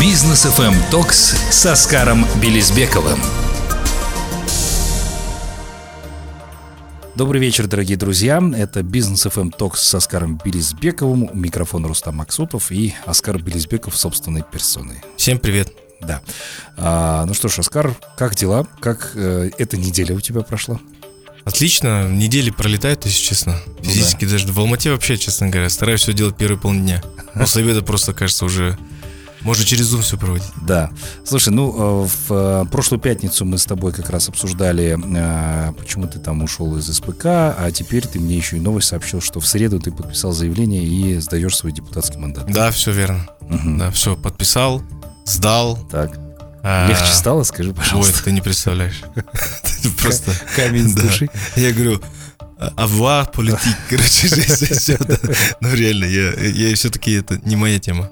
Бизнес FM Talks с Оскаром Белизбековым. Добрый вечер, дорогие друзья. Это Бизнес FM Talks с Оскаром Белизбековым. У микрофона Рустам Максутов и Оскар Белизбеков собственной персоной. Всем привет. Да. А, ну что ж, Оскар, как дела? Как э, эта неделя у тебя прошла? Отлично, недели пролетают, если честно. Физически ну, да. даже в Алмате вообще, честно говоря, стараюсь все делать первые полдня. После обеда просто кажется уже можно через Zoom все проводить. Да. Слушай, ну, э, в э, прошлую пятницу мы с тобой как раз обсуждали, э, почему ты там ушел из СПК, а теперь ты мне еще и новость сообщил, что в среду ты подписал заявление и сдаешь свой депутатский мандат. Да, все верно. Угу. Да, все, подписал, сдал. Так. А, Легче стало, скажи, пожалуйста. Ой, ты не представляешь. Просто камень с души. Я говорю, авуа политик, короче, все. Ну, реально, я, я все-таки это не моя тема.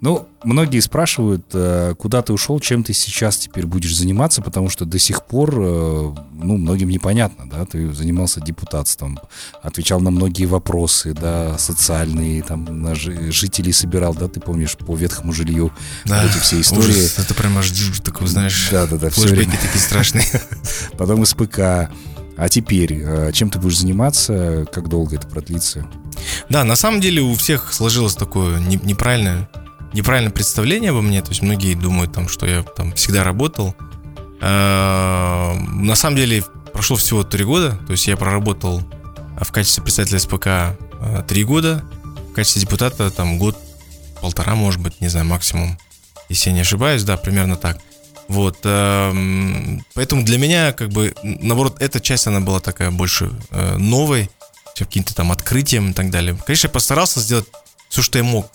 Ну, многие спрашивают, э, куда ты ушел, чем ты сейчас теперь будешь заниматься, потому что до сих пор, э, ну, многим непонятно, да, ты занимался депутатством, отвечал на многие вопросы, да, социальные, там, на жителей собирал, да, ты помнишь, по ветхому жилью да, эти все истории. Ужас, это прямо аж такой, знаешь, да, да, да, все время. такие страшные. Потом СПК, а теперь, э, чем ты будешь заниматься, как долго это продлится? Да, на самом деле у всех сложилось такое неправильное, неправильное представление обо мне. То есть многие думают, там, что я там всегда работал. Э, на самом деле прошло всего три года. То есть я проработал в качестве представителя СПК э, три года, в качестве депутата там год, полтора, может быть, не знаю, максимум. Если я не ошибаюсь, да, примерно так. Вот, э, поэтому для меня, как бы, наоборот, эта часть, она была такая больше э, новой, каким-то там открытием и так далее. Конечно, я постарался сделать все, что я мог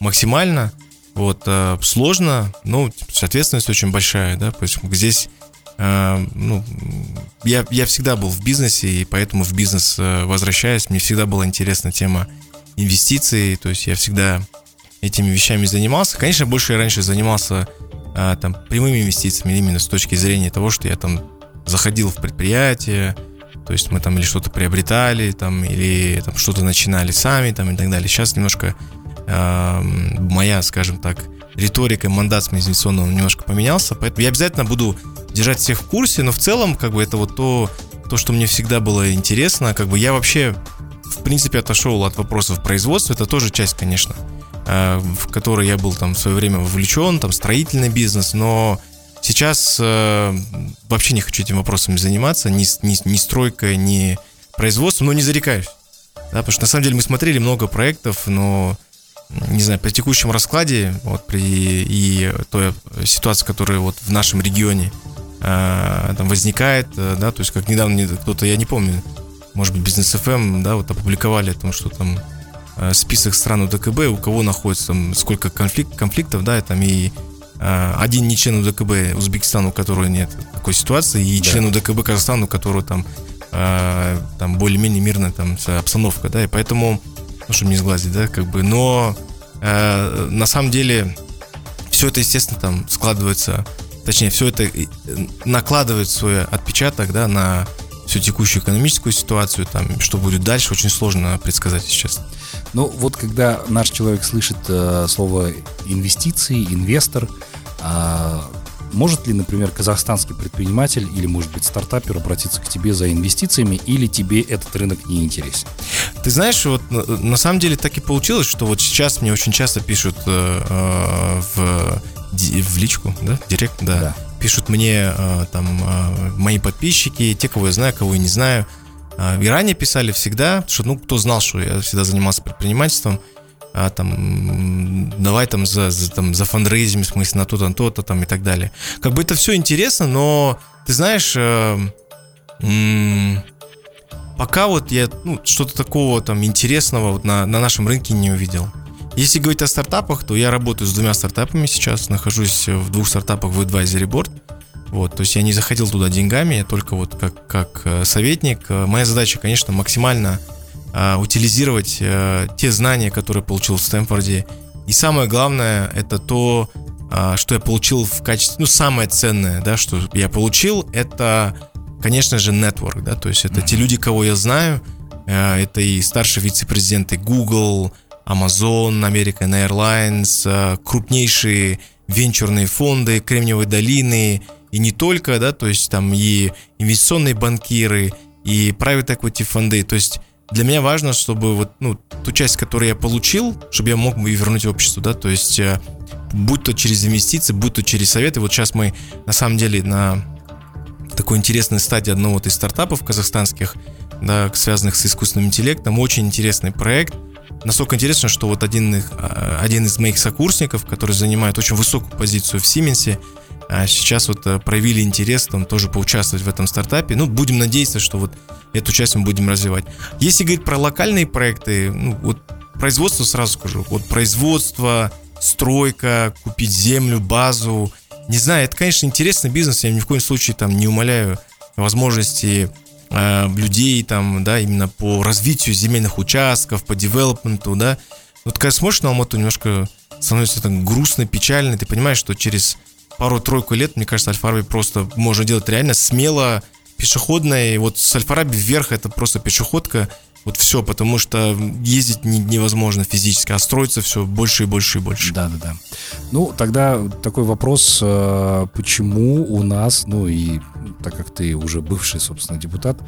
максимально. Вот, э, сложно, но ответственность очень большая, да, то есть здесь, э, ну, я, я всегда был в бизнесе, и поэтому в бизнес возвращаюсь, мне всегда была интересна тема инвестиций, то есть я всегда этими вещами занимался. Конечно, больше я раньше занимался а, там, прямыми инвестициями именно с точки зрения того, что я там заходил в предприятие, то есть мы там или что-то приобретали, там, или там что-то начинали сами, там, и так далее. Сейчас немножко э, моя, скажем так, риторика, мандат инвестиционного немножко поменялся, поэтому я обязательно буду держать всех в курсе, но в целом, как бы, это вот то, то, что мне всегда было интересно, как бы я вообще, в принципе, отошел от вопросов производства, это тоже часть, конечно, в которой я был там в свое время вовлечен, там строительный бизнес, но сейчас э, вообще не хочу этим вопросами заниматься, ни, ни, ни стройкой, ни производством, но не зарекаюсь. Да, потому что на самом деле мы смотрели много проектов, но не знаю, при текущем раскладе, вот при и той ситуации, которая вот в нашем регионе э, там возникает, э, да, то есть как недавно кто-то, я не помню, может быть, бизнес FM, да, вот опубликовали о том, что там Э, список стран УДКБ, у кого находится, сколько конфликт, конфликтов, да, там и э, один не член УДКБ Узбекистана, у которого нет такой ситуации, и да. член УДКБ Казахстана, у которого там, э, там более-менее мирная там обстановка, да, и поэтому, ну, чтобы не сглазить, да, как бы, но э, на самом деле все это, естественно, там складывается, точнее, все это накладывает свой отпечаток, да, на всю текущую экономическую ситуацию, там, что будет дальше, очень сложно предсказать сейчас. Ну, вот когда наш человек слышит э, слово инвестиции, инвестор, э, может ли, например, казахстанский предприниматель или, может быть, стартапер обратиться к тебе за инвестициями, или тебе этот рынок не интересен? Ты знаешь, вот на самом деле так и получилось, что вот сейчас мне очень часто пишут э, э в, в личку, да, директ, да, да. пишут мне э, там э, мои подписчики, те, кого я знаю, кого я не знаю, и ранее писали всегда, что, ну, кто знал, что я всегда занимался предпринимательством, а, там, давай там за, за, там, за фандрейзинг, в смысле, на то-то, на то-то, там, и так далее. Как бы это все интересно, но, ты знаешь, э, м- пока вот я, ну, что-то такого там интересного вот на, на нашем рынке не увидел. Если говорить о стартапах, то я работаю с двумя стартапами сейчас, нахожусь в двух стартапах в Advisory Board – вот, то есть я не заходил туда деньгами, я только вот как, как э, советник. Э, моя задача, конечно, максимально э, утилизировать э, те знания, которые получил в Стэнфорде. И самое главное, это то, э, что я получил в качестве, ну, самое ценное, да, что я получил, это, конечно же, network, да, то есть это mm-hmm. те люди, кого я знаю, э, это и старшие вице-президенты Google, Amazon, American Airlines, э, крупнейшие венчурные фонды, Кремниевой долины, и не только, да, то есть там и инвестиционные банкиры, и private equity фонды, то есть для меня важно, чтобы вот, ну, ту часть, которую я получил, чтобы я мог ее вернуть в общество, да, то есть э, будь то через инвестиции, будь то через советы. Вот сейчас мы на самом деле на такой интересной стадии одного вот из стартапов казахстанских, да, связанных с искусственным интеллектом. Очень интересный проект. Настолько интересно, что вот один, а, один из моих сокурсников, который занимает очень высокую позицию в Сименсе, а сейчас вот э, проявили интерес там тоже поучаствовать в этом стартапе. Ну, будем надеяться, что вот эту часть мы будем развивать. Если говорить про локальные проекты, ну, вот производство сразу скажу, вот производство, стройка, купить землю, базу, не знаю, это, конечно, интересный бизнес, я ни в коем случае там не умоляю возможности э, людей там, да, именно по развитию земельных участков, по девелопменту, да. Вот когда смотришь на Алмату, немножко становится так грустно, печально, ты понимаешь, что через пару-тройку лет, мне кажется, Альфараби просто можно делать реально смело пешеходная. И вот с Альфараби вверх это просто пешеходка. Вот все, потому что ездить не, невозможно физически, а строится все больше и больше и больше. Да, да, да. Ну, тогда такой вопрос, э, почему у нас, ну и так как ты уже бывший, собственно, депутат,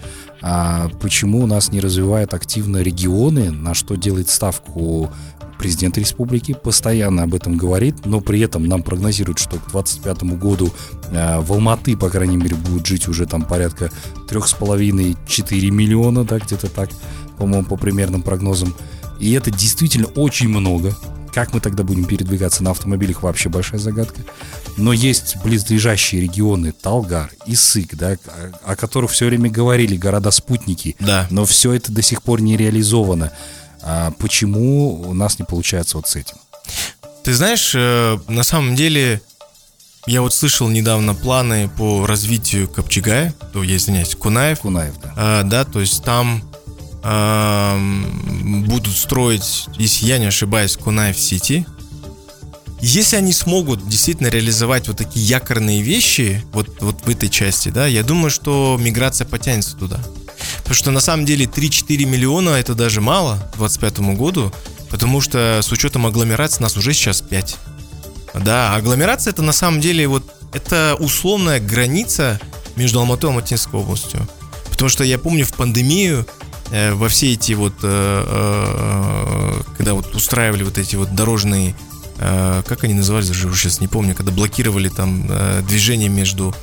а почему у нас не развивают активно регионы, на что делает ставку президент республики постоянно об этом говорит, но при этом нам прогнозируют, что к 2025 году э, в Алматы, по крайней мере, будет жить уже там порядка 3,5-4 миллиона, да, где-то так, по-моему, по примерным прогнозам. И это действительно очень много. Как мы тогда будем передвигаться на автомобилях, вообще большая загадка. Но есть близлежащие регионы Талгар, Исык, да, о которых все время говорили, города-спутники. Да. Но все это до сих пор не реализовано. А почему у нас не получается вот с этим? Ты знаешь, э, на самом деле, я вот слышал недавно планы по развитию Копчегая, то я извиняюсь, Кунаев. Кунаев, да. А, да, то есть там а, будут строить, если я не ошибаюсь, Кунаев Сити. Если они смогут действительно реализовать вот такие якорные вещи, вот, вот в этой части, да, я думаю, что миграция потянется туда. Потому что на самом деле 3-4 миллиона это даже мало к 2025 году, потому что с учетом агломерации нас уже сейчас 5. Да, агломерация это на самом деле вот это условная граница между Алматой и Алматинской областью. Потому что я помню в пандемию э, во все эти вот, э, э, когда вот устраивали вот эти вот дорожные, как они назывались, даже сейчас не помню, когда блокировали там движение между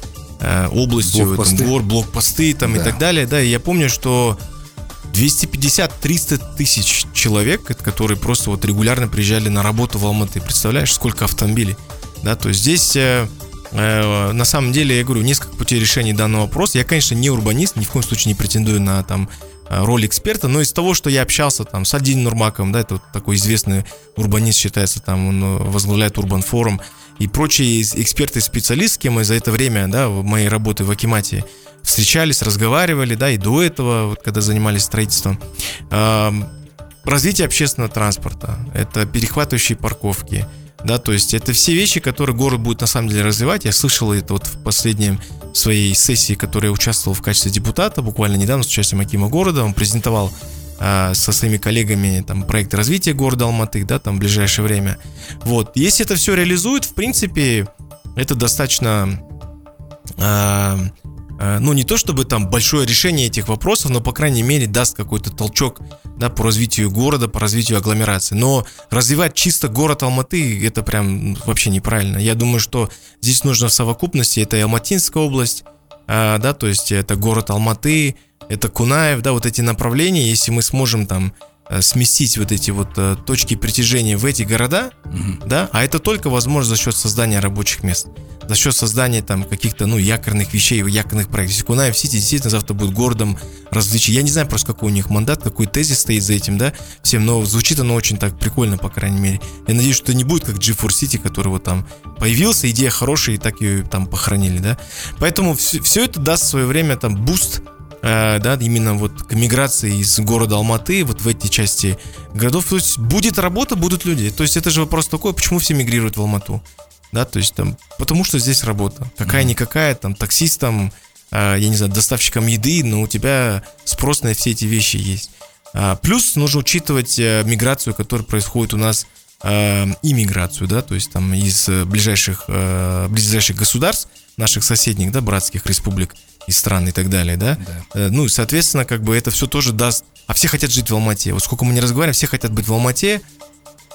э, областью, Блокпосты. там, гор, блокпосты там Да. и так далее, да, и я помню, что 250-300 тысяч человек, которые просто вот регулярно приезжали на работу в Алматы, представляешь, сколько автомобилей, да, то есть здесь э, э, на самом деле, я говорю, несколько путей решения данного вопроса, я, конечно, не урбанист, ни в коем случае не претендую на там э, роль эксперта, но из того, что я общался там с Альдином Нурмаком, да, это вот такой известный урбанист считается, там он возглавляет Урбан Форум, и прочие эксперты специалисты, мы за это время, да, в моей работы в Акимате встречались, разговаривали, да, и до этого, вот, когда занимались строительством. Развитие общественного транспорта, это перехватывающие парковки, да, то есть это все вещи, которые город будет на самом деле развивать. Я слышал это вот в последнем своей сессии, которой я участвовал в качестве депутата, буквально недавно с участием Акима города, он презентовал со своими коллегами там проект развития города Алматы, да, там в ближайшее время. Вот, если это все реализует, в принципе, это достаточно а, а, ну, не то чтобы там большое решение этих вопросов, но, по крайней мере, даст какой-то толчок да, по развитию города, по развитию агломерации. Но развивать чисто город Алматы, это прям вообще неправильно. Я думаю, что здесь нужно в совокупности, это и Алматинская область, а, да, то есть это город Алматы, это Кунаев, да, вот эти направления, если мы сможем там э, сместить вот эти вот э, точки притяжения в эти города, да, а это только возможно за счет создания рабочих мест, за счет создания там каких-то, ну, якорных вещей, якорных проектов. Кунаев Сити действительно завтра будет городом различий. Я не знаю просто, какой у них мандат, какой тезис стоит за этим, да, всем, но звучит оно очень так прикольно, по крайней мере. Я надеюсь, что это не будет как G4 City, который вот там появился, идея хорошая, и так ее там похоронили, да. Поэтому все, это даст в свое время там буст да, именно вот к миграции из города Алматы вот в эти части городов. То есть будет работа, будут люди. То есть это же вопрос такой, почему все мигрируют в Алмату? Да, то есть там, потому что здесь работа. Какая-никакая, там, таксистом, э, я не знаю, доставщиком еды, но у тебя спрос на все эти вещи есть. А, плюс нужно учитывать э, миграцию, которая происходит у нас э, иммиграцию, да, то есть там из ближайших, э, ближайших государств, наших соседних, да, братских республик и стран и так далее, да. да. Э, ну, и, соответственно, как бы это все тоже даст... А все хотят жить в Алмате. Вот сколько мы не разговариваем, все хотят быть в Алмате,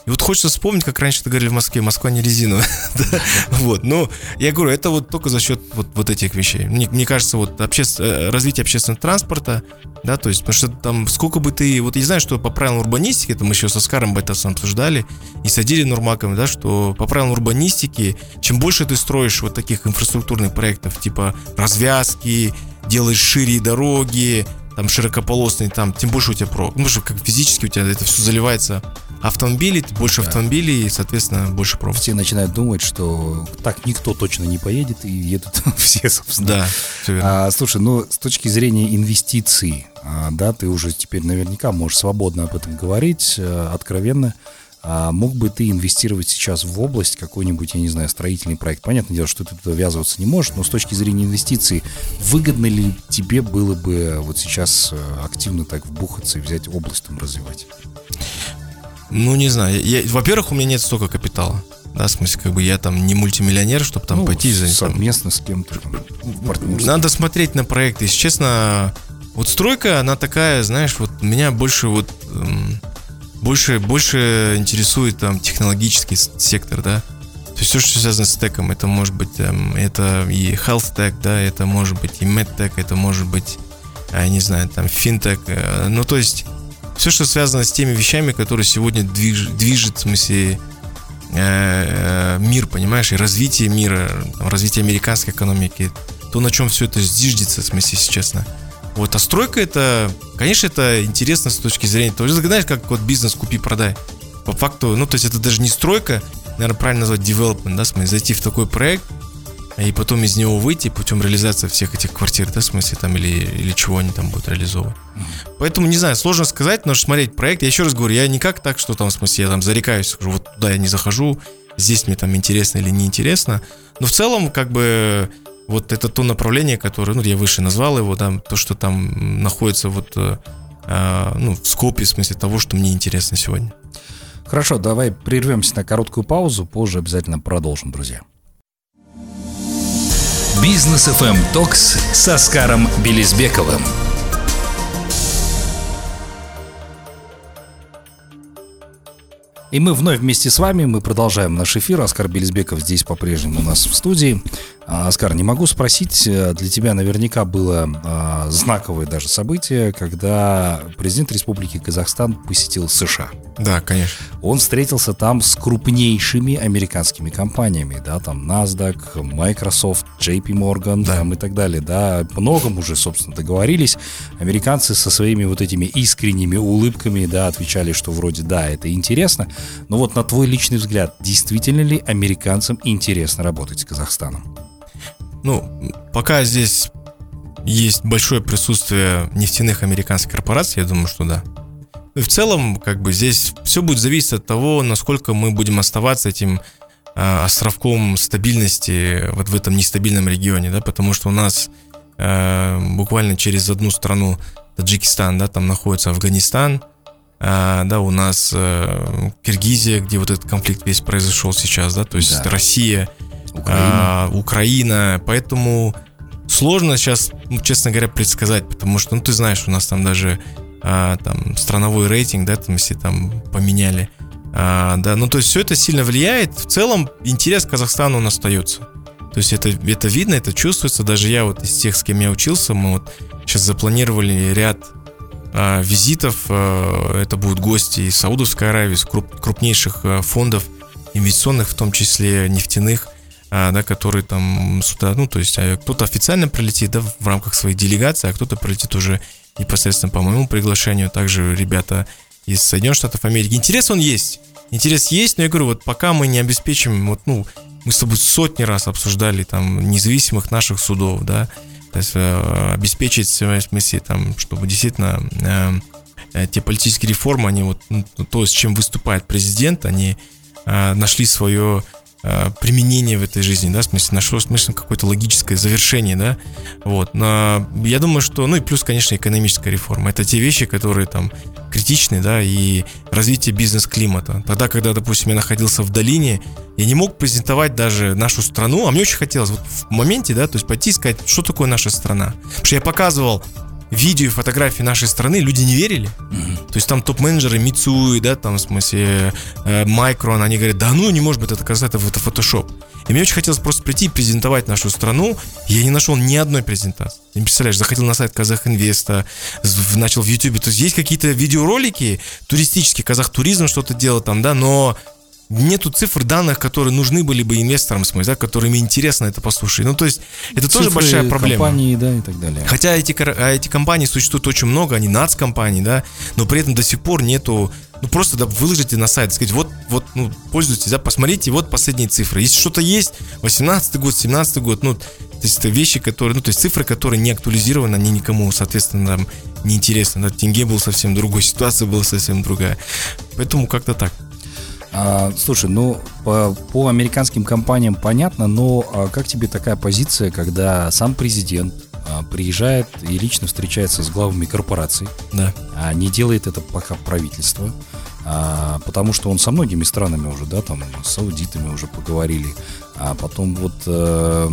и вот хочется вспомнить, как раньше говорили в Москве, Москва не резиновая. вот, но я говорю, это вот только за счет вот, вот этих вещей. Мне, мне кажется, вот обще... Э, развитие общественного транспорта, да, то есть, потому что там сколько бы ты, вот я знаю, что по правилам урбанистики, это мы еще со Скаром Байтасом обсуждали, и с Адилем Нурмаком, да, что по правилам урбанистики, чем больше ты строишь вот таких инфраструктурных проектов, типа развязки, делаешь шире дороги, там широкополосный, там, тем больше у тебя про. Ну, что как физически у тебя это все заливается автомобилей, больше да. автомобилей, и, соответственно, больше проб. Все начинают думать, что так никто точно не поедет, и едут все, собственно. Да, все верно. А, слушай, ну, с точки зрения инвестиций, а, да, ты уже теперь наверняка можешь свободно об этом говорить, а, откровенно. А мог бы ты инвестировать сейчас в область какой-нибудь, я не знаю, строительный проект? Понятное дело, что ты туда ввязываться не можешь, но с точки зрения инвестиций, выгодно ли тебе было бы вот сейчас э, активно так вбухаться и взять область там развивать? Ну, не знаю. Я, во-первых, у меня нет столько капитала. Да, в смысле, как бы я там не мультимиллионер, чтобы там ну, пойти за совместно с кем-то Надо смотреть на проект. Если честно, вот стройка, она такая, знаешь, вот меня больше вот эм, больше, больше интересует там технологический сектор, да. То есть все, что связано с теком, это может быть эм, это и health tech, да, это может быть и medtech, это может быть, я не знаю, там финтек. Э, ну, то есть все, что связано с теми вещами, которые сегодня движ, движет, в смысле, э, э, мир, понимаешь, и развитие мира, там, развитие американской экономики, то, на чем все это зиждется, в смысле, если честно. Вот, а стройка это, конечно, это интересно с точки зрения того, знаешь, как вот бизнес купи-продай. По факту, ну, то есть это даже не стройка, наверное, правильно назвать development, да, в смысле, зайти в такой проект, и потом из него выйти путем реализации всех этих квартир, да, в смысле, там, или, или чего они там будут реализовывать. Поэтому, не знаю, сложно сказать, но смотреть проект, я еще раз говорю, я не как так, что там, в смысле, я там зарекаюсь, скажу, вот туда я не захожу, здесь мне там интересно или неинтересно, но в целом, как бы, вот это то направление, которое, ну, я выше назвал его, да, то, что там находится вот, э, э, ну, в скопе, в смысле того, что мне интересно сегодня. Хорошо, давай прервемся на короткую паузу, позже обязательно продолжим, друзья. Бизнес FM Токс с Оскаром Белизбековым. И мы вновь вместе с вами, мы продолжаем наш эфир. Оскар Белизбеков здесь по-прежнему у нас в студии. А, Оскар, не могу спросить, э, для тебя наверняка было а, знаковое даже событие, когда президент Республики Казахстан посетил США. Да, конечно. Он встретился там с крупнейшими американскими компаниями, да, там NASDAQ, Microsoft, JP Morgan да. там, и так далее, да, многом уже, собственно, договорились. Американцы со своими вот этими искренними улыбками, да, отвечали, что вроде да, это интересно, но вот на твой личный взгляд, действительно ли американцам интересно работать с Казахстаном? Ну, пока здесь есть большое присутствие нефтяных американских корпораций, я думаю, что да. Ну и в целом, как бы здесь все будет зависеть от того, насколько мы будем оставаться этим э, островком стабильности вот в этом нестабильном регионе, да, потому что у нас э, буквально через одну страну, Таджикистан, да, там находится Афганистан, э, да, у нас э, Киргизия, где вот этот конфликт весь произошел сейчас, да, то есть да. Россия, Украина. А, Украина. Поэтому сложно сейчас, ну, честно говоря, предсказать, потому что, ну, ты знаешь, у нас там даже а, там страновой рейтинг, да, там, если там поменяли. А, да, ну, то есть все это сильно влияет. В целом интерес к Казахстану он остается. То есть это, это видно, это чувствуется. Даже я вот из тех, с кем я учился, мы вот сейчас запланировали ряд а, визитов. А, это будут гости из Саудовской Аравии, из круп, крупнейших а, фондов инвестиционных, в том числе нефтяных. А, да, которые там сюда, ну, то есть а, кто-то официально прилетит, да, в рамках своей делегации, а кто-то прилетит уже непосредственно по моему приглашению, также ребята из Соединенных Штатов Америки. Интерес он есть, интерес есть, но я говорю, вот пока мы не обеспечим, вот, ну, мы с тобой сотни раз обсуждали там независимых наших судов, да, то есть э, обеспечить, в смысле, там, чтобы действительно э, э, те политические реформы, они вот, ну, то, с чем выступает президент, они э, нашли свое применение в этой жизни, да, в смысле, нашло смысл какое-то логическое завершение, да, вот, но я думаю, что, ну и плюс, конечно, экономическая реформа, это те вещи, которые там критичный, да, и развитие бизнес-климата. Тогда, когда, допустим, я находился в долине, я не мог презентовать даже нашу страну, а мне очень хотелось вот в моменте, да, то есть пойти и сказать, что такое наша страна. Потому что я показывал видео и фотографии нашей страны, люди не верили. Mm-hmm. То есть там топ-менеджеры Мицуи, да, там в смысле э, Micron, они говорят, да ну, не может быть, это казаться, это фотошоп. И мне очень хотелось просто прийти и презентовать нашу страну. Я не нашел ни одной презентации. Ты не представляешь, заходил на сайт Казах Инвеста, начал в Ютубе. То есть есть какие-то видеоролики туристические, Казах Туризм что-то делает там, да, но нету цифр данных, которые нужны были бы инвесторам, смысл, да, которым интересно это послушать. Ну, то есть, это Цифры, тоже большая проблема. компании, да, и так далее. Хотя эти, а эти компании существуют очень много, они нацкомпании, да, но при этом до сих пор нету ну просто да, выложите на сайт, сказать, вот, вот, ну, пользуйтесь, да, посмотрите, вот последние цифры. Если что-то есть, 18 год, 17 год, ну, то есть это вещи, которые, ну, то есть цифры, которые не актуализированы, они никому, соответственно, там, не интересны. Да, тенге был совсем другой, ситуация была совсем другая. Поэтому как-то так. А, слушай, ну по, по американским компаниям понятно, но а как тебе такая позиция, когда сам президент а, приезжает и лично встречается с главами корпораций, да. а не делает это пока правительство, а, потому что он со многими странами уже, да, там с саудитами уже поговорили, а потом вот э,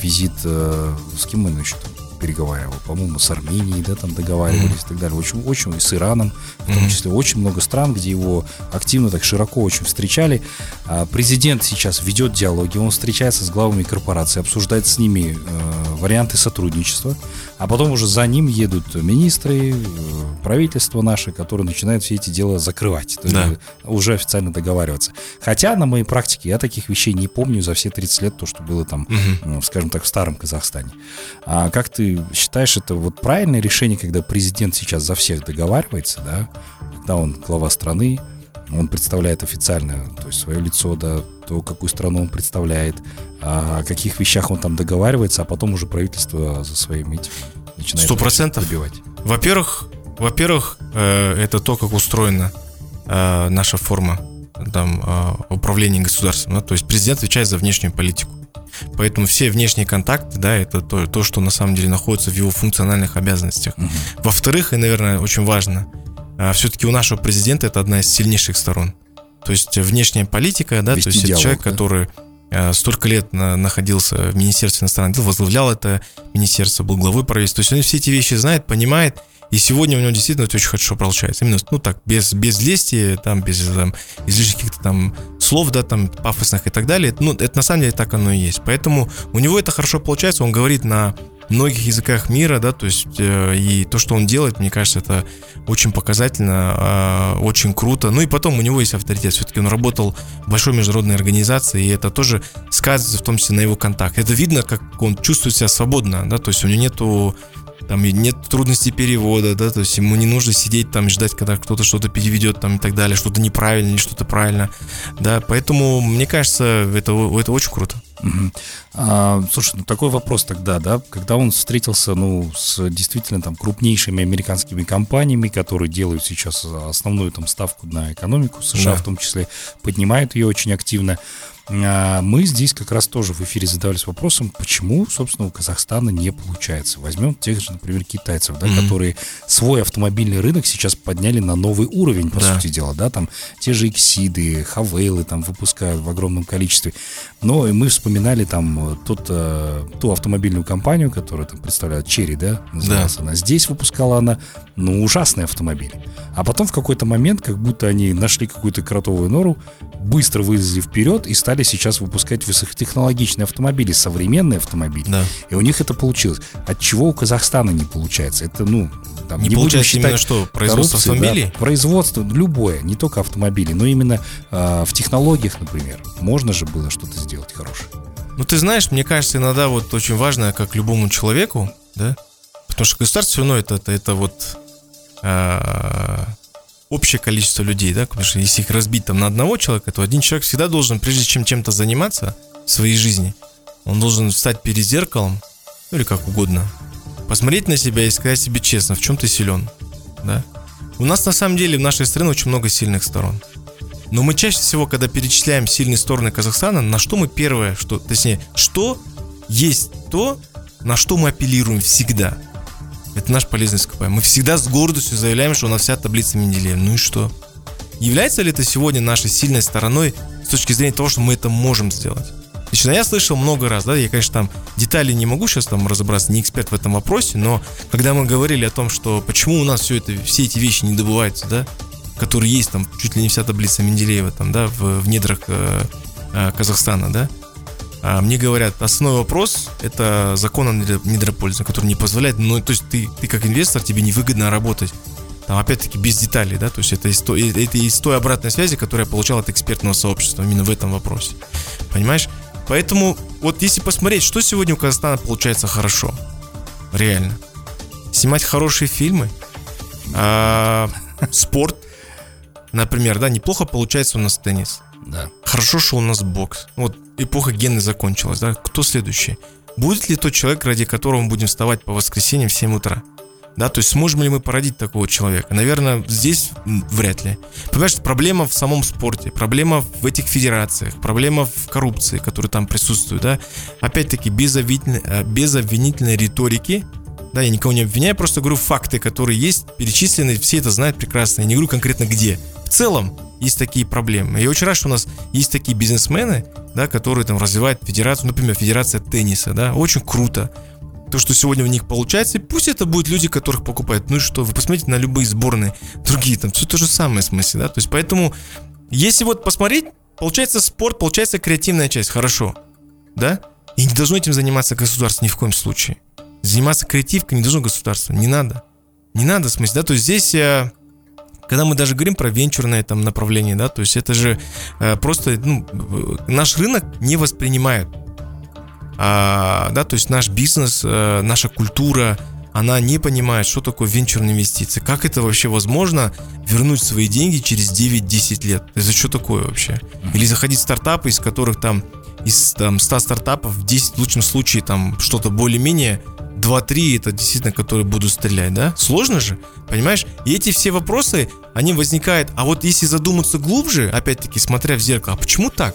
визит э, с кем мы еще там переговаривал, по-моему, с Арменией, да, там договаривались и так далее. Очень, очень, и с Ираном, в том числе, очень много стран, где его активно, так широко очень встречали. А президент сейчас ведет диалоги, он встречается с главами корпораций, обсуждает с ними э, варианты сотрудничества, а потом уже за ним едут министры, э, правительство наше, которые начинают все эти дела закрывать, то да. есть уже официально договариваться. Хотя на моей практике я таких вещей не помню за все 30 лет, то, что было там, угу. скажем так, в старом Казахстане. А как ты считаешь, это вот правильное решение, когда президент сейчас за всех договаривается, да, когда он глава страны, он представляет официально, то есть свое лицо, да, то, какую страну он представляет, о каких вещах он там договаривается, а потом уже правительство за своим этим начинает Сто процентов добивать. Во-первых, во-первых, э, это то, как устроена э, наша форма там, э, управления государством. Да? То есть президент отвечает за внешнюю политику. Поэтому все внешние контакты, да, это то, то что на самом деле находится в его функциональных обязанностях. Угу. Во-вторых, и, наверное, очень важно, а, все-таки у нашего президента это одна из сильнейших сторон. То есть внешняя политика, да, Вести то есть диалог, это человек, да? который а, столько лет находился в Министерстве иностранных дел, возглавлял это министерство, был главой правительства. То есть он все эти вещи знает, понимает, и сегодня у него действительно очень хорошо получается. Именно, ну так, без, без лести, там, без там, излишних каких-то там слов, да, там, пафосных и так далее. Ну, это на самом деле так оно и есть. Поэтому у него это хорошо получается, он говорит на многих языках мира, да, то есть э, и то, что он делает, мне кажется, это очень показательно, э, очень круто. Ну и потом у него есть авторитет, все-таки он работал в большой международной организации, и это тоже сказывается в том числе на его контакт. Это видно, как он чувствует себя свободно, да, то есть у него нету там нет трудностей перевода, да, то есть ему не нужно сидеть там ждать, когда кто-то что-то переведет там и так далее, что-то неправильно или что-то правильно, да, поэтому мне кажется, это, это очень круто. Угу. А, слушай, ну такой вопрос тогда, да, когда он встретился, ну, с действительно там крупнейшими американскими компаниями, которые делают сейчас основную там ставку на экономику США, да. в том числе поднимают ее очень активно, а, мы здесь как раз тоже в эфире задавались вопросом, почему, собственно, у Казахстана не получается. Возьмем тех же, например, китайцев, да, mm-hmm. которые свой автомобильный рынок сейчас подняли на новый уровень, по да. сути дела, да, там те же Иксиды, Хавейлы там выпускают в огромном количестве. Но и мы вспоминали там э, тот, э, ту автомобильную компанию, которая там представляет Черри, да, называлась да. она. Здесь выпускала она, ну, ужасные автомобили. А потом в какой-то момент, как будто они нашли какую-то кротовую нору, быстро вылезли вперед и стали сейчас выпускать высокотехнологичные автомобили, современные автомобили. Да. И у них это получилось. От чего у Казахстана не получается? Это, ну, там, не, не получается считать именно что? Производство автомобилей? Да, производство, любое, не только автомобили, но именно э, в технологиях, например. Можно же было что-то сделать хорошее. Ну, ты знаешь, мне кажется, иногда вот очень важно, как любому человеку, да, потому что государство все равно это, это, это вот э, общее количество людей, да, потому что если их разбить там на одного человека, то один человек всегда должен, прежде чем чем-то заниматься в своей жизни, он должен встать перед зеркалом, ну или как угодно, посмотреть на себя и сказать себе честно, в чем ты силен, да. У нас на самом деле в нашей стране очень много сильных сторон. Но мы чаще всего, когда перечисляем сильные стороны Казахстана, на что мы первое, что, точнее, что есть то, на что мы апеллируем всегда. Это наш полезный ископаемый. Мы всегда с гордостью заявляем, что у нас вся таблица Менделеева. Ну и что? Является ли это сегодня нашей сильной стороной с точки зрения того, что мы это можем сделать? Лично я слышал много раз, да, я, конечно, там детали не могу сейчас там разобраться, не эксперт в этом вопросе, но когда мы говорили о том, что почему у нас все это, все эти вещи не добываются, да, которые есть там, чуть ли не вся таблица Менделеева там, да, в, в недрах э, э, Казахстана, да, а мне говорят, основной вопрос – это закон о недропользовании, который не позволяет, ну, то есть ты, ты как инвестор, тебе невыгодно работать там, опять-таки, без деталей, да, то есть это из, той, это из той обратной связи, которую я получал от экспертного сообщества именно в этом вопросе. Понимаешь? Поэтому вот если посмотреть, что сегодня у Казахстана получается хорошо, реально. Снимать хорошие фильмы, а, спорт, например, да, неплохо получается у нас теннис. Да. Хорошо, что у нас бокс. Вот эпоха гены закончилась, да. Кто следующий? Будет ли тот человек, ради которого мы будем вставать по воскресеньям в 7 утра? Да, то есть сможем ли мы породить такого человека? Наверное, здесь вряд ли. Понимаешь, проблема в самом спорте, проблема в этих федерациях, проблема в коррупции, которая там присутствует, да. Опять-таки, без, обвинительной, э, без обвинительной риторики, да, я никого не обвиняю, просто говорю факты, которые есть, перечислены, все это знают прекрасно. Я не говорю конкретно где. В целом есть такие проблемы. Я очень рад, что у нас есть такие бизнесмены, да, которые там развивают федерацию, например, федерация тенниса, да, очень круто то, что сегодня у них получается, пусть это будут люди, которых покупают. Ну и что, вы посмотрите на любые сборные, другие там, все то же самое в смысле, да, то есть поэтому, если вот посмотреть, получается спорт, получается креативная часть, хорошо, да, и не должно этим заниматься государство ни в коем случае. Заниматься креативкой не должно государство, не надо. Не надо, в смысле, да, то есть здесь э, когда мы даже говорим про венчурное там направление, да, то есть это же э, просто ну, наш рынок не воспринимает а, да, то есть наш бизнес, наша культура, она не понимает, что такое венчурные инвестиции. Как это вообще возможно вернуть свои деньги через 9-10 лет? Это что такое вообще? Или заходить в стартапы, из которых там из там, 100 стартапов в 10 в лучшем случае там что-то более-менее 2-3 это действительно, которые будут стрелять, да? Сложно же, понимаешь? И эти все вопросы, они возникают. А вот если задуматься глубже, опять-таки, смотря в зеркало, а почему так?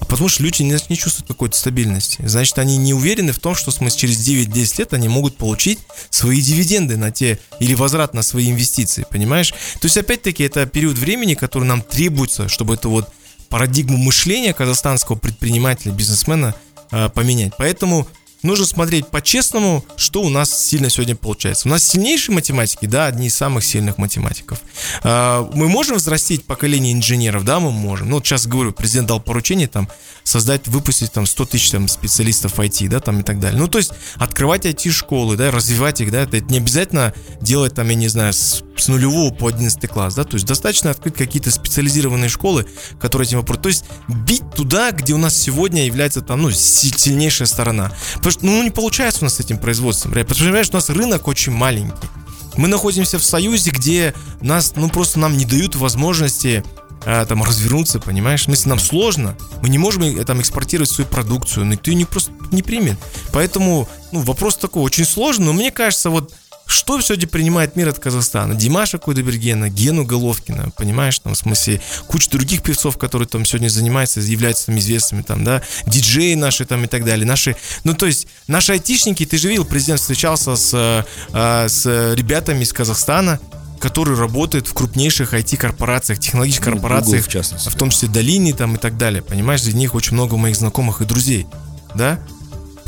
Потому что люди не, не чувствуют какой-то стабильности. Значит, они не уверены в том, что через 9-10 лет они могут получить свои дивиденды на те или возврат на свои инвестиции, понимаешь? То есть, опять-таки, это период времени, который нам требуется, чтобы эту вот парадигму мышления казахстанского предпринимателя, бизнесмена э, поменять. Поэтому нужно смотреть по-честному, что у нас сильно сегодня получается. У нас сильнейшие математики, да, одни из самых сильных математиков. А, мы можем взрастить поколение инженеров, да, мы можем. Ну, вот сейчас говорю, президент дал поручение там создать, выпустить там 100 тысяч там, специалистов IT, да, там и так далее. Ну, то есть открывать IT-школы, да, развивать их, да, это не обязательно делать там, я не знаю, с, с нулевого по 11 класс, да, то есть достаточно открыть какие-то специализированные школы, которые этим вопросом, то есть бить туда, где у нас сегодня является там, ну, сильнейшая сторона. Потому что, ну, не получается у нас с этим производством, потому что, понимаешь, у нас рынок очень маленький. Мы находимся в союзе, где нас, ну, просто нам не дают возможности а, там развернуться, понимаешь? Если нам сложно, мы не можем э, там экспортировать свою продукцию, никто ее не просто не примет. Поэтому, ну, вопрос такой очень сложный, но мне кажется, вот что сегодня принимает мир от Казахстана? Димаша Кудайбергена, Гену Головкина, понимаешь, там, в смысле, куча других певцов, которые там сегодня занимаются, являются там известными, там, да, диджеи наши там и так далее, наши, ну, то есть, наши айтишники, ты же видел, президент встречался с, э, с ребятами из Казахстана, которые работают в крупнейших IT-корпорациях, технологических ну, корпорациях, Google, в, частности, в том числе Долине там и так далее. Понимаешь, среди них очень много моих знакомых и друзей, да?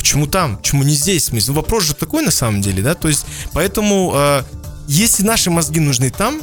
Почему там? Почему не здесь? Ну, вопрос же такой на самом деле, да? То есть, поэтому, э, если наши мозги нужны там,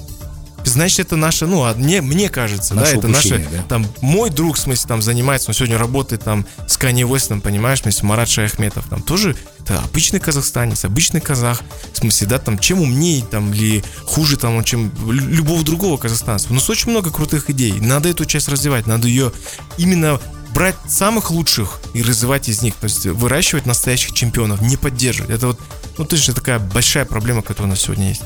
значит, это наше, ну, а мне, мне кажется, наше да, это наше, да? там, мой друг, в смысле, там, занимается, он сегодня работает там с Канни Уэстом, понимаешь, в смысле, Марат Шаяхметов, там, тоже, это обычный казахстанец, обычный казах, в смысле, да, там, чем умнее, там, или хуже, там, чем любого другого казахстанца. У нас очень много крутых идей, надо эту часть развивать, надо ее именно брать самых лучших и развивать из них, то есть выращивать настоящих чемпионов, не поддерживать. Это вот, ну, то есть такая большая проблема, которая у нас сегодня есть.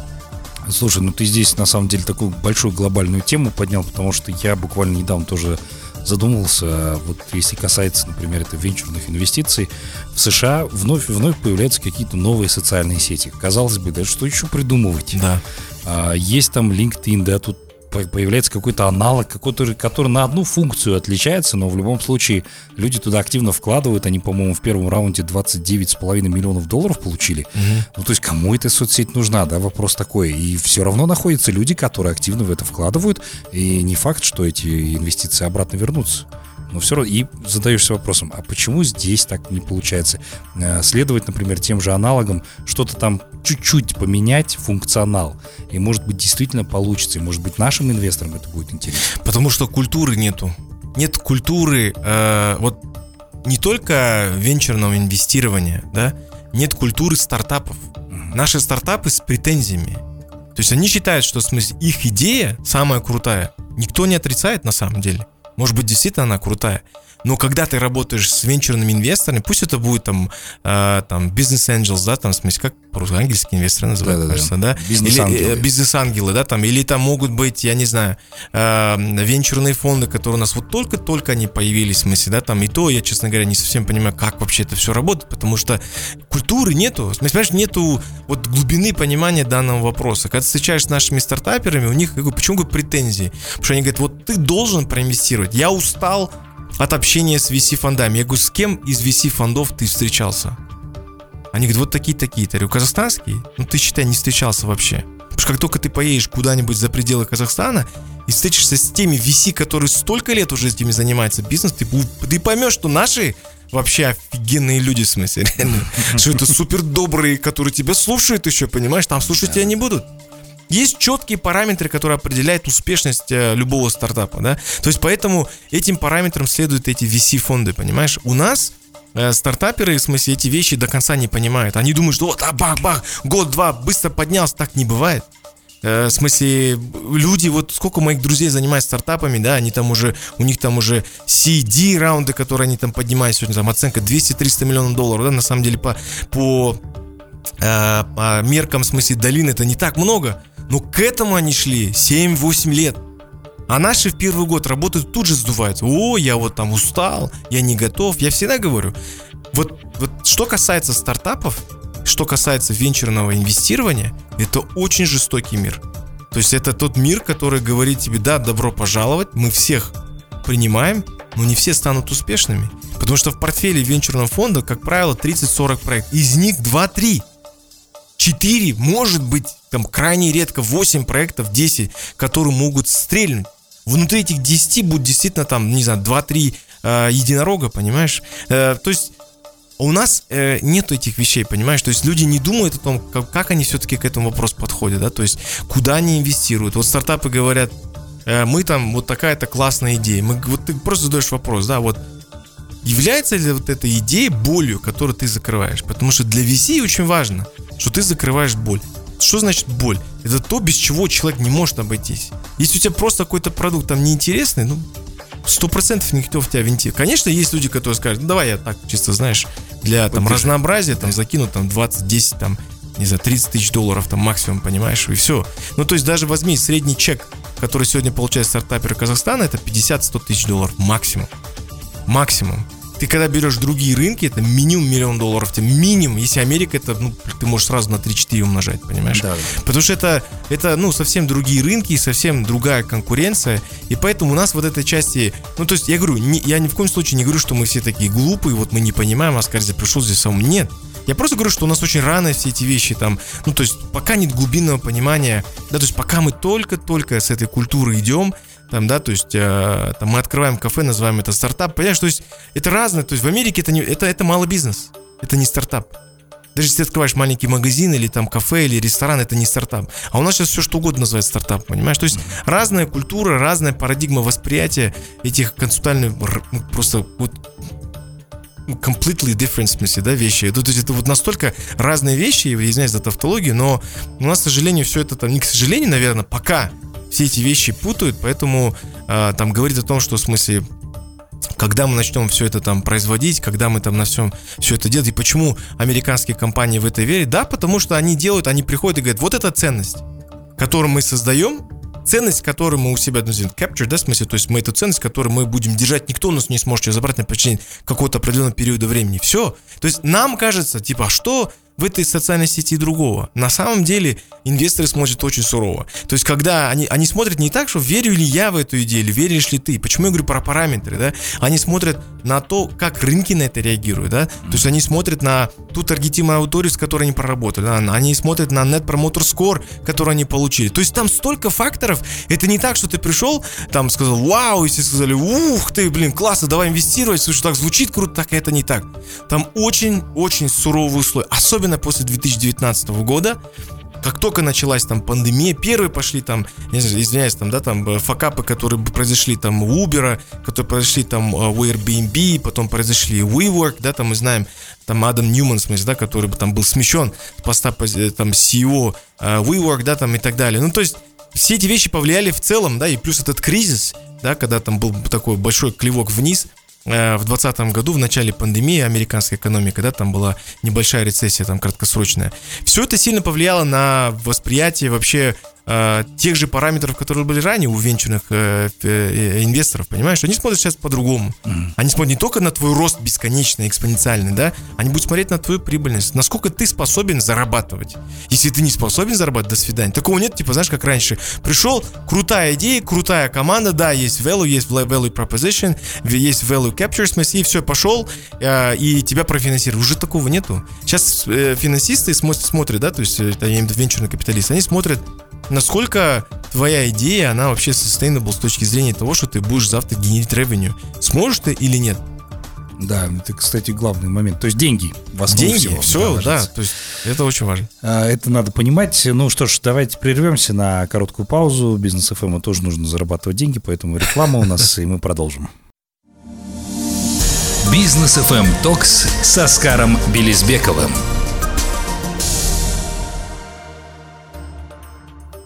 Слушай, ну ты здесь на самом деле такую большую глобальную тему поднял, потому что я буквально недавно тоже задумывался, вот если касается, например, это венчурных инвестиций, в США вновь и вновь появляются какие-то новые социальные сети. Казалось бы, да что еще придумывать? Да. А, есть там LinkedIn, да, тут появляется какой-то аналог, какой-то, который на одну функцию отличается, но в любом случае люди туда активно вкладывают. Они, по-моему, в первом раунде 29,5 миллионов долларов получили. Угу. Ну, то есть кому эта соцсеть нужна, да, вопрос такой. И все равно находятся люди, которые активно в это вкладывают, и не факт, что эти инвестиции обратно вернутся. Но все равно и задаешься вопросом, а почему здесь так не получается? Э, следовать, например, тем же аналогам, что-то там чуть-чуть поменять, функционал, и может быть действительно получится, и может быть нашим инвесторам это будет интересно. Потому что культуры нету. Нет культуры, э, вот не только венчурного инвестирования, да, нет культуры стартапов. Наши стартапы с претензиями. То есть они считают, что в смысле, их идея самая крутая. Никто не отрицает на самом деле. Может быть, действительно она крутая. Но когда ты работаешь с венчурными инвесторами, пусть это будет там, э, там бизнес angels, да, там, в смысле, как по-русски, ангельские инвесторы называют, да, кажется, да? да? Бизнес-ангелы. Э, бизнес-ангелы, да, там, или там могут быть, я не знаю, э, венчурные фонды, которые у нас вот только-только они появились, в смысле, да, там, и то, я, честно говоря, не совсем понимаю, как вообще это все работает, потому что культуры нету, в смысле, понимаешь, нету вот глубины понимания данного вопроса. Когда ты встречаешься с нашими стартаперами, у них, я говорю, почему говорю, претензии? Потому что они говорят, вот ты должен проинвестировать, я устал от общения с VC-фондами. Я говорю, с кем из VC-фондов ты встречался? Они говорят, вот такие-такие-то. Я говорю, казахстанские? Ну, ты, считай, не встречался вообще. Потому что как только ты поедешь куда-нибудь за пределы Казахстана и встретишься с теми VC, которые столько лет уже этими занимаются бизнес, ты, ты поймешь, что наши вообще офигенные люди, в смысле, реально. Что это супер добрые, которые тебя слушают еще, понимаешь? Там слушать тебя не будут. Есть четкие параметры, которые определяют успешность э, любого стартапа, да. То есть поэтому этим параметрам следуют эти VC-фонды, понимаешь? У нас э, стартаперы, в смысле, эти вещи до конца не понимают. Они думают, что вот, а, бах-бах, год-два, быстро поднялся, так не бывает. Э, в смысле, люди, вот сколько моих друзей занимаются стартапами, да, они там уже, у них там уже CD раунды, которые они там поднимают сегодня, там оценка 200-300 миллионов долларов, да, на самом деле по, по, по меркам, в смысле, долин это не так много, но к этому они шли 7-8 лет. А наши в первый год работают, тут же сдуваются. О, я вот там устал, я не готов. Я всегда говорю, вот, вот что касается стартапов, что касается венчурного инвестирования, это очень жестокий мир. То есть это тот мир, который говорит тебе, да, добро пожаловать, мы всех принимаем, но не все станут успешными. Потому что в портфеле венчурного фонда, как правило, 30-40 проектов. Из них 2-3 4, может быть, там крайне редко 8 проектов, 10, которые могут стрельнуть. Внутри этих 10 будет действительно там, не знаю, 2-3 э, единорога, понимаешь? Э, то есть у нас э, нет этих вещей, понимаешь? То есть люди не думают о том, как, как они все-таки к этому вопросу подходят, да? То есть куда они инвестируют. Вот стартапы говорят, э, мы там, вот такая-то классная идея. Мы, вот ты просто задаешь вопрос, да, вот является ли вот эта идея болью, которую ты закрываешь? Потому что для VC очень важно, что ты закрываешь боль. Что значит боль? Это то, без чего человек не может обойтись. Если у тебя просто какой-то продукт там неинтересный, ну, сто процентов никто в тебя винтит. Конечно, есть люди, которые скажут, ну, давай я так, чисто, знаешь, для там разнообразия там закину там 20, 10, там, не знаю, 30 тысяч долларов там максимум, понимаешь, и все. Ну, то есть даже возьми средний чек, который сегодня получает стартапер Казахстана, это 50-100 тысяч долларов максимум. Максимум. Ты когда берешь другие рынки, это минимум миллион долларов. Тебе минимум, если Америка, это ну, ты можешь сразу на 3-4 умножать, понимаешь? Да. Потому что это, это ну, совсем другие рынки и совсем другая конкуренция. И поэтому у нас вот этой части... Ну, то есть, я говорю, не, я ни в коем случае не говорю, что мы все такие глупые, вот мы не понимаем, а Аскарзи пришел здесь сам. Нет. Я просто говорю, что у нас очень рано все эти вещи там, ну, то есть, пока нет глубинного понимания, да, то есть, пока мы только-только с этой культуры идем, там, да, то есть э, там мы открываем кафе, называем это стартап, понимаешь, то есть это разное, то есть в Америке это, не, это, это малый бизнес, это не стартап. Даже если ты открываешь маленький магазин или там кафе или ресторан, это не стартап. А у нас сейчас все что угодно называется стартап, понимаешь? То есть разная культура, разная парадигма восприятия этих концептуальных ну, просто вот completely different в смысле, да, вещи. То, есть это вот настолько разные вещи, я извиняюсь за тавтологию, но у нас, к сожалению, все это там, не к сожалению, наверное, пока все эти вещи путают, поэтому э, там говорит о том, что в смысле когда мы начнем все это там производить, когда мы там на всем все это делать, и почему американские компании в это верят? Да, потому что они делают, они приходят и говорят, вот эта ценность, которую мы создаем, ценность, которую мы у себя назовем capture, да, в смысле, то есть мы эту ценность, которую мы будем держать, никто у нас не сможет ее забрать на протяжении какого-то определенного периода времени. Все. То есть нам кажется, типа, а что в этой социальной сети другого. На самом деле инвесторы смотрят очень сурово. То есть, когда они, они смотрят не так, что верю ли я в эту идею, или веришь ли ты. Почему я говорю про параметры, да? Они смотрят на то, как рынки на это реагируют, да? То есть, они смотрят на ту таргетимую аудиторию, с которой они проработали, да? Они смотрят на Net Promoter Score, который они получили. То есть, там столько факторов. Это не так, что ты пришел, там сказал, вау, и все сказали, ух ты, блин, классно, давай инвестировать, слушай, так звучит круто, так это не так. Там очень-очень суровый условия, особенно после 2019 года, как только началась там пандемия, первые пошли там, извиняюсь, там, да, там э, факапы, которые произошли там у Uber, которые произошли там э, у Airbnb, потом произошли у WeWork, да, там мы знаем, там Адам Ньюман, в смысле, да, который там был смещен с поста э, там CEO WeWork, да, там и так далее. Ну, то есть все эти вещи повлияли в целом, да, и плюс этот кризис, да, когда там был такой большой клевок вниз, в 2020 году, в начале пандемии американской экономики, да, там была небольшая рецессия, там краткосрочная. Все это сильно повлияло на восприятие вообще э, тех же параметров, которые были ранее у венчурных э, э, инвесторов, понимаешь? Они смотрят сейчас по-другому. Mm. Они смотрят не только на твой рост бесконечный, экспоненциальный, да, они будут смотреть на твою прибыльность, насколько ты способен зарабатывать. Если ты не способен зарабатывать, до свидания. Такого нет, типа, знаешь, как раньше. Пришел, крутая идея, крутая команда, да, есть value, есть value proposition, есть value capture, в смысле, и все, пошел, э, и тебя профинансировали. Уже такого нету. Сейчас э, финансисты смотрят, да, то есть, это, я имею в виду венчурные капиталисты, они смотрят насколько твоя идея, она вообще sustainable с точки зрения того, что ты будешь завтра генерить revenue. Сможешь ты или нет? Да, это, кстати, главный момент. То есть деньги в Деньги, всего, все, да, да, то есть это очень важно. А, это надо понимать. Ну что ж, давайте прервемся на короткую паузу. Бизнес FM тоже нужно зарабатывать деньги, поэтому реклама у нас, и мы продолжим. Бизнес FM Токс с Оскаром Белизбековым.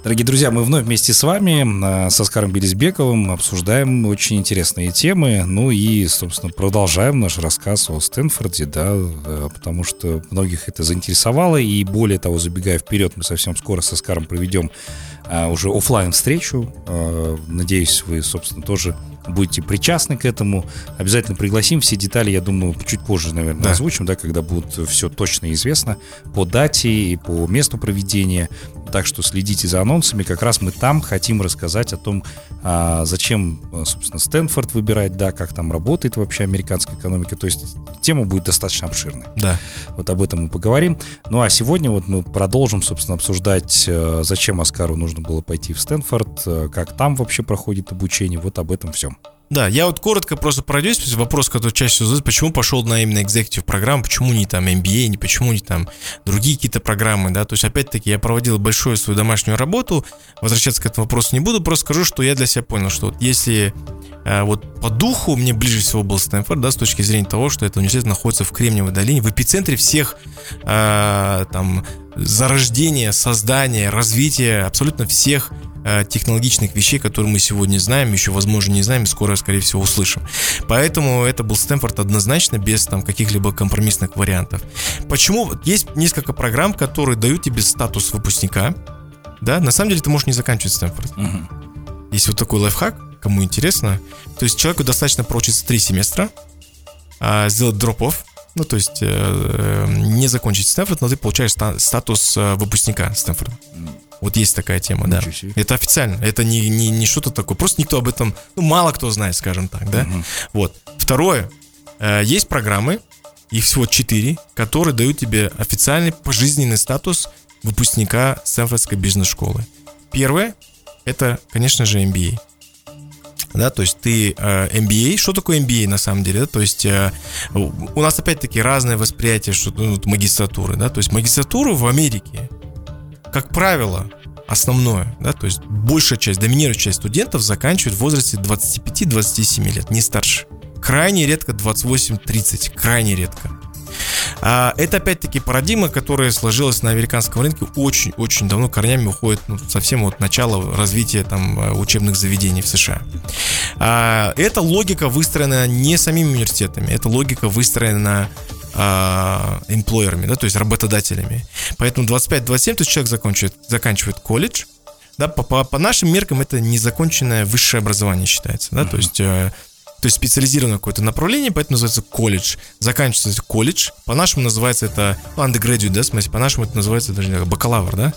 Дорогие друзья, мы вновь вместе с вами, э, с Оскаром Белизбековым, обсуждаем очень интересные темы. Ну и, собственно, продолжаем наш рассказ о Стэнфорде, да, э, потому что многих это заинтересовало. И более того, забегая вперед, мы совсем скоро с Оскаром проведем уже офлайн встречу. Надеюсь, вы, собственно, тоже будете причастны к этому. Обязательно пригласим. Все детали, я думаю, чуть позже, наверное, да. озвучим, да, когда будет все точно известно по дате и по месту проведения. Так что следите за анонсами. Как раз мы там хотим рассказать о том, а, зачем, собственно, Стэнфорд выбирать, да, как там работает вообще американская экономика. То есть тема будет достаточно обширной. Да. Вот об этом мы поговорим. Ну а сегодня вот мы продолжим, собственно, обсуждать, э, зачем Оскару нужно было пойти в Стэнфорд, э, как там вообще проходит обучение. Вот об этом всем. Да, я вот коротко просто пройдусь, вопрос, который чаще всего задают, почему пошел на именно executive программу, почему не там MBA, не почему не там другие какие-то программы, да, то есть опять-таки я проводил большую свою домашнюю работу, возвращаться к этому вопросу не буду, просто скажу, что я для себя понял, что вот если э, вот по духу мне ближе всего был Стэнфорд, да, с точки зрения того, что это университет находится в Кремниевой долине, в эпицентре всех э, там зарождения, создания, развития абсолютно всех Э, технологичных вещей, которые мы сегодня знаем, еще, возможно, не знаем, и скоро, скорее всего, услышим. Поэтому это был Стэнфорд однозначно, без там каких-либо компромиссных вариантов. Почему? Есть несколько программ, которые дают тебе статус выпускника, да, на самом деле ты можешь не заканчивать Стэнфорд. Угу. Есть вот такой лайфхак, кому интересно. То есть человеку достаточно проучиться три семестра, а, сделать drop-off, ну, то есть э, э, не закончить Стэнфорд, но ты получаешь статус выпускника Стэнфорда. Вот есть такая тема, да. Это официально. Это не, не, не что-то такое. Просто никто об этом, ну, мало кто знает, скажем так, да. Угу. Вот. Второе. Э, есть программы, их всего четыре, которые дают тебе официальный пожизненный статус выпускника Стэнфордской бизнес-школы. Первое, это, конечно же, MBA. Да, то есть ты э, MBA, что такое MBA на самом деле, да? то есть э, у нас опять-таки разное восприятие что, ну, магистратуры, да, то есть магистратуру в Америке как правило, основное, да, то есть большая часть, доминирующая часть студентов заканчивает в возрасте 25-27 лет, не старше. Крайне редко 28-30, крайне редко. А это опять-таки парадигма, которая сложилась на американском рынке очень-очень давно, корнями уходит ну, совсем от начала развития там э, учебных заведений в США. А, эта логика выстроена не самими университетами, эта логика выстроена а, эмплойерами, да, то есть работодателями. Поэтому 25-27, то есть человек заканчивает, заканчивает колледж, да, по, по, по нашим меркам это незаконченное высшее образование считается, да, uh-huh. то есть э, то есть специализированное какое-то направление, поэтому называется колледж. Заканчивается колледж, по-нашему называется это undergraduate, да, в смысле, по-нашему это называется даже бакалавр, да?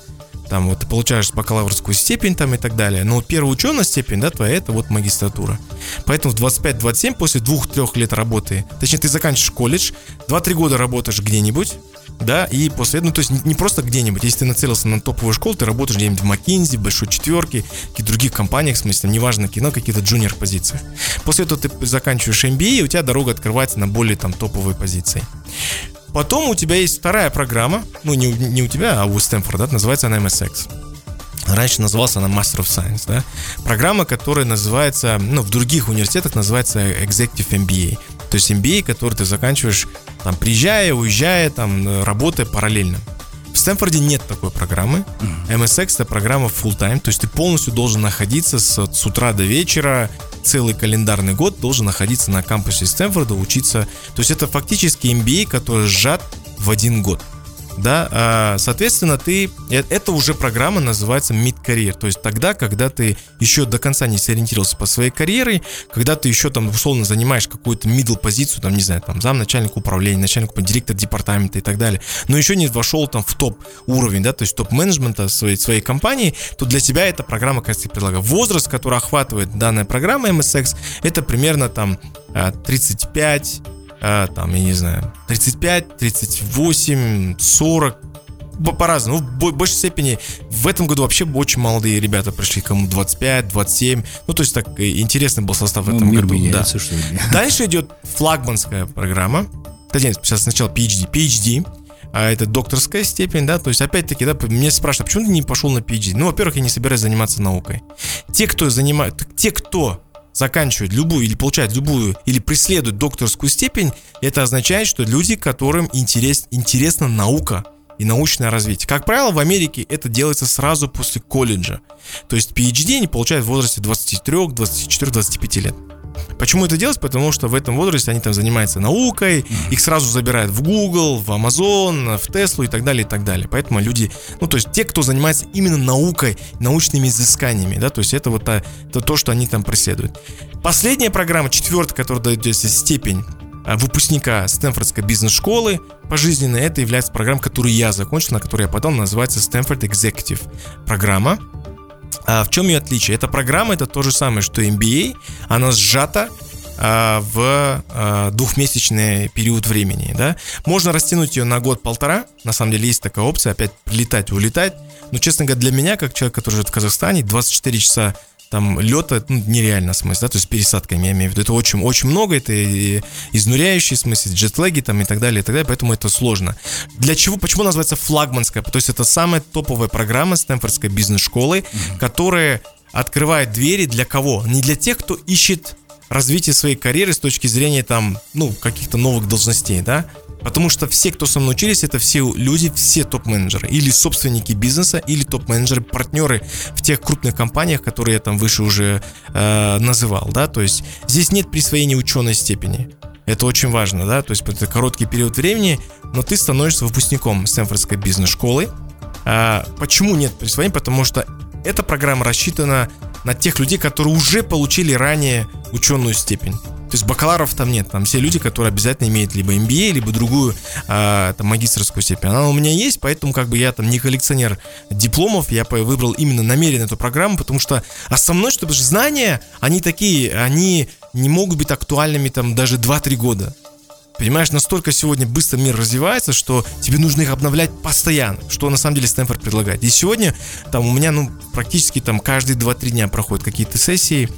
Там вот ты получаешь бакалаврскую степень там и так далее. Но первая ученая степень, да, твоя, это вот магистратура. Поэтому в 25-27 после двух-трех лет работы, точнее, ты заканчиваешь колледж, 2-3 года работаешь где-нибудь, да, и после этого, ну, то есть не просто где-нибудь, если ты нацелился на топовую школу, ты работаешь где-нибудь в McKinsey, Большой Четверке, каких-то других компаниях, в смысле, неважно, кино, какие-то джуниор позиции. После этого ты заканчиваешь MBA, и у тебя дорога открывается на более там топовые позиции. Потом у тебя есть вторая программа, ну не, не у тебя, а у Стэнфорда, да, называется она MSX. Раньше назывался она Master of Science, да. Программа, которая называется, ну, в других университетах называется Executive MBA. То есть MBA, который ты заканчиваешь, там, приезжая, уезжая, там, работая параллельно. В Стэнфорде нет такой программы. MSX это программа full time, то есть ты полностью должен находиться с, с утра до вечера, целый календарный год должен находиться на кампусе Стэнфорда, учиться. То есть это фактически MBA, который сжат в один год да, а, соответственно, ты, э, это уже программа называется mid-career, то есть тогда, когда ты еще до конца не сориентировался по своей карьере, когда ты еще там условно занимаешь какую-то middle позицию, там, не знаю, там, зам начальник управления, начальник, директор департамента и так далее, но еще не вошел там в топ уровень, да, то есть топ менеджмента своей, своей компании, то для тебя эта программа, кажется, предлагает. Возраст, который охватывает данная программа MSX, это примерно там 35 а, а, там, я не знаю, 35, 38, 40, по-разному. Ну, в большей степени в этом году вообще очень молодые ребята пришли, кому 25, 27. Ну, то есть так э, интересный был состав в ну, этом году. Да. Дальше идет флагманская программа. Нет, сейчас сначала PhD. PhD а это докторская степень, да, то есть опять-таки, да, мне спрашивают, почему ты не пошел на PhD? Ну, во-первых, я не собираюсь заниматься наукой. Те, кто занимает, те, кто заканчивают любую или получают любую или преследуют докторскую степень, это означает, что люди, которым интерес, интересна наука и научное развитие. Как правило, в Америке это делается сразу после колледжа. То есть PhD они получают в возрасте 23, 24, 25 лет. Почему это делать? Потому что в этом возрасте они там занимаются наукой, их сразу забирают в Google, в Amazon, в Tesla и так далее, и так далее. Поэтому люди, ну то есть те, кто занимается именно наукой, научными изысканиями, да, то есть это вот то, это то что они там преследуют. Последняя программа, четвертая, которая дает здесь степень а, выпускника Стэнфордской бизнес-школы пожизненно, это является программа, которую я закончил, на которую я подал, называется Stanford Executive программа. А в чем ее отличие? Эта программа это то же самое, что MBA, она сжата а, в а, двухмесячный период времени, да. Можно растянуть ее на год-полтора, на самом деле есть такая опция, опять прилетать, улетать, но, честно говоря, для меня, как человек, который живет в Казахстане, 24 часа там лета ну, нереально смысл, да, то есть пересадками я имею в виду, это очень, очень много, это и изнуряющий смысл, джетлеги там и так далее, и так далее, поэтому это сложно. Для чего, почему называется флагманская? То есть это самая топовая программа Стэнфордской бизнес-школы, mm-hmm. которая открывает двери для кого? Не для тех, кто ищет развитие своей карьеры с точки зрения там, ну, каких-то новых должностей, да, Потому что все, кто со мной учились, это все люди, все топ-менеджеры. Или собственники бизнеса, или топ-менеджеры, партнеры в тех крупных компаниях, которые я там выше уже э, называл, да. То есть здесь нет присвоения ученой степени. Это очень важно, да, то есть это короткий период времени, но ты становишься выпускником Стэнфордской бизнес-школы. А, почему нет присвоения? Потому что эта программа рассчитана на тех людей, которые уже получили ранее ученую степень. То есть бакалавров там нет, там все люди, которые обязательно имеют либо MBA, либо другую а, там, магистрскую степень. Она у меня есть, поэтому как бы я там не коллекционер дипломов, я выбрал именно намеренно эту программу, потому что основное, чтобы знания, они такие, они не могут быть актуальными там даже 2-3 года. Понимаешь, настолько сегодня быстро мир развивается, что тебе нужно их обновлять постоянно, что на самом деле Стэнфорд предлагает. И сегодня там у меня, ну, практически там каждые 2-3 дня проходят какие-то сессии,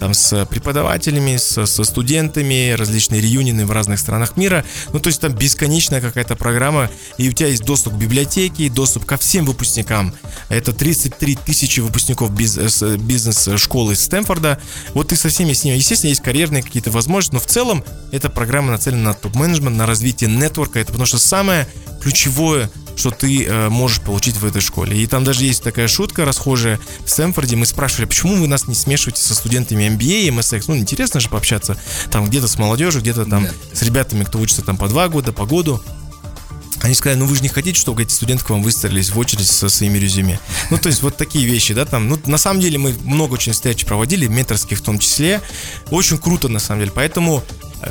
там с преподавателями, со, со студентами, различные реюнины в разных странах мира. Ну, то есть там бесконечная какая-то программа, и у тебя есть доступ к библиотеке, доступ ко всем выпускникам. Это 33 тысячи выпускников э, бизнес-школы Стэнфорда. Вот ты со всеми с ними, естественно, есть карьерные какие-то возможности, но в целом эта программа нацелена на топ-менеджмент, на развитие нетворка. Это потому что самое ключевое что ты э, можешь получить в этой школе. И там даже есть такая шутка расхожая в Стэнфорде. Мы спрашивали, почему вы нас не смешиваете со студентами MBA и MSX? Ну, интересно же пообщаться там где-то с молодежью, где-то там да. с ребятами, кто учится там по два года, по году. Они сказали, ну вы же не хотите, чтобы эти студенты к вам выстроились в очередь со своими резюме. Ну, то есть вот такие вещи, да, там. Ну, на самом деле мы много очень встреч проводили, менторских в том числе. Очень круто, на самом деле. Поэтому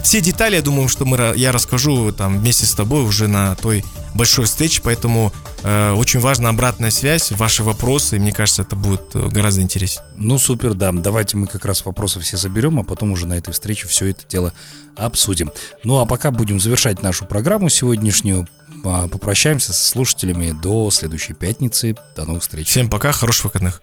все детали, я думаю, что мы, я расскажу там вместе с тобой уже на той большой встрече, поэтому э, очень важна обратная связь, ваши вопросы, и мне кажется, это будет э, гораздо интереснее. Ну, супер, да. Давайте мы как раз вопросы все заберем, а потом уже на этой встрече все это дело обсудим. Ну, а пока будем завершать нашу программу сегодняшнюю. А, попрощаемся со слушателями до следующей пятницы. До новых встреч. Всем пока, хороших выходных.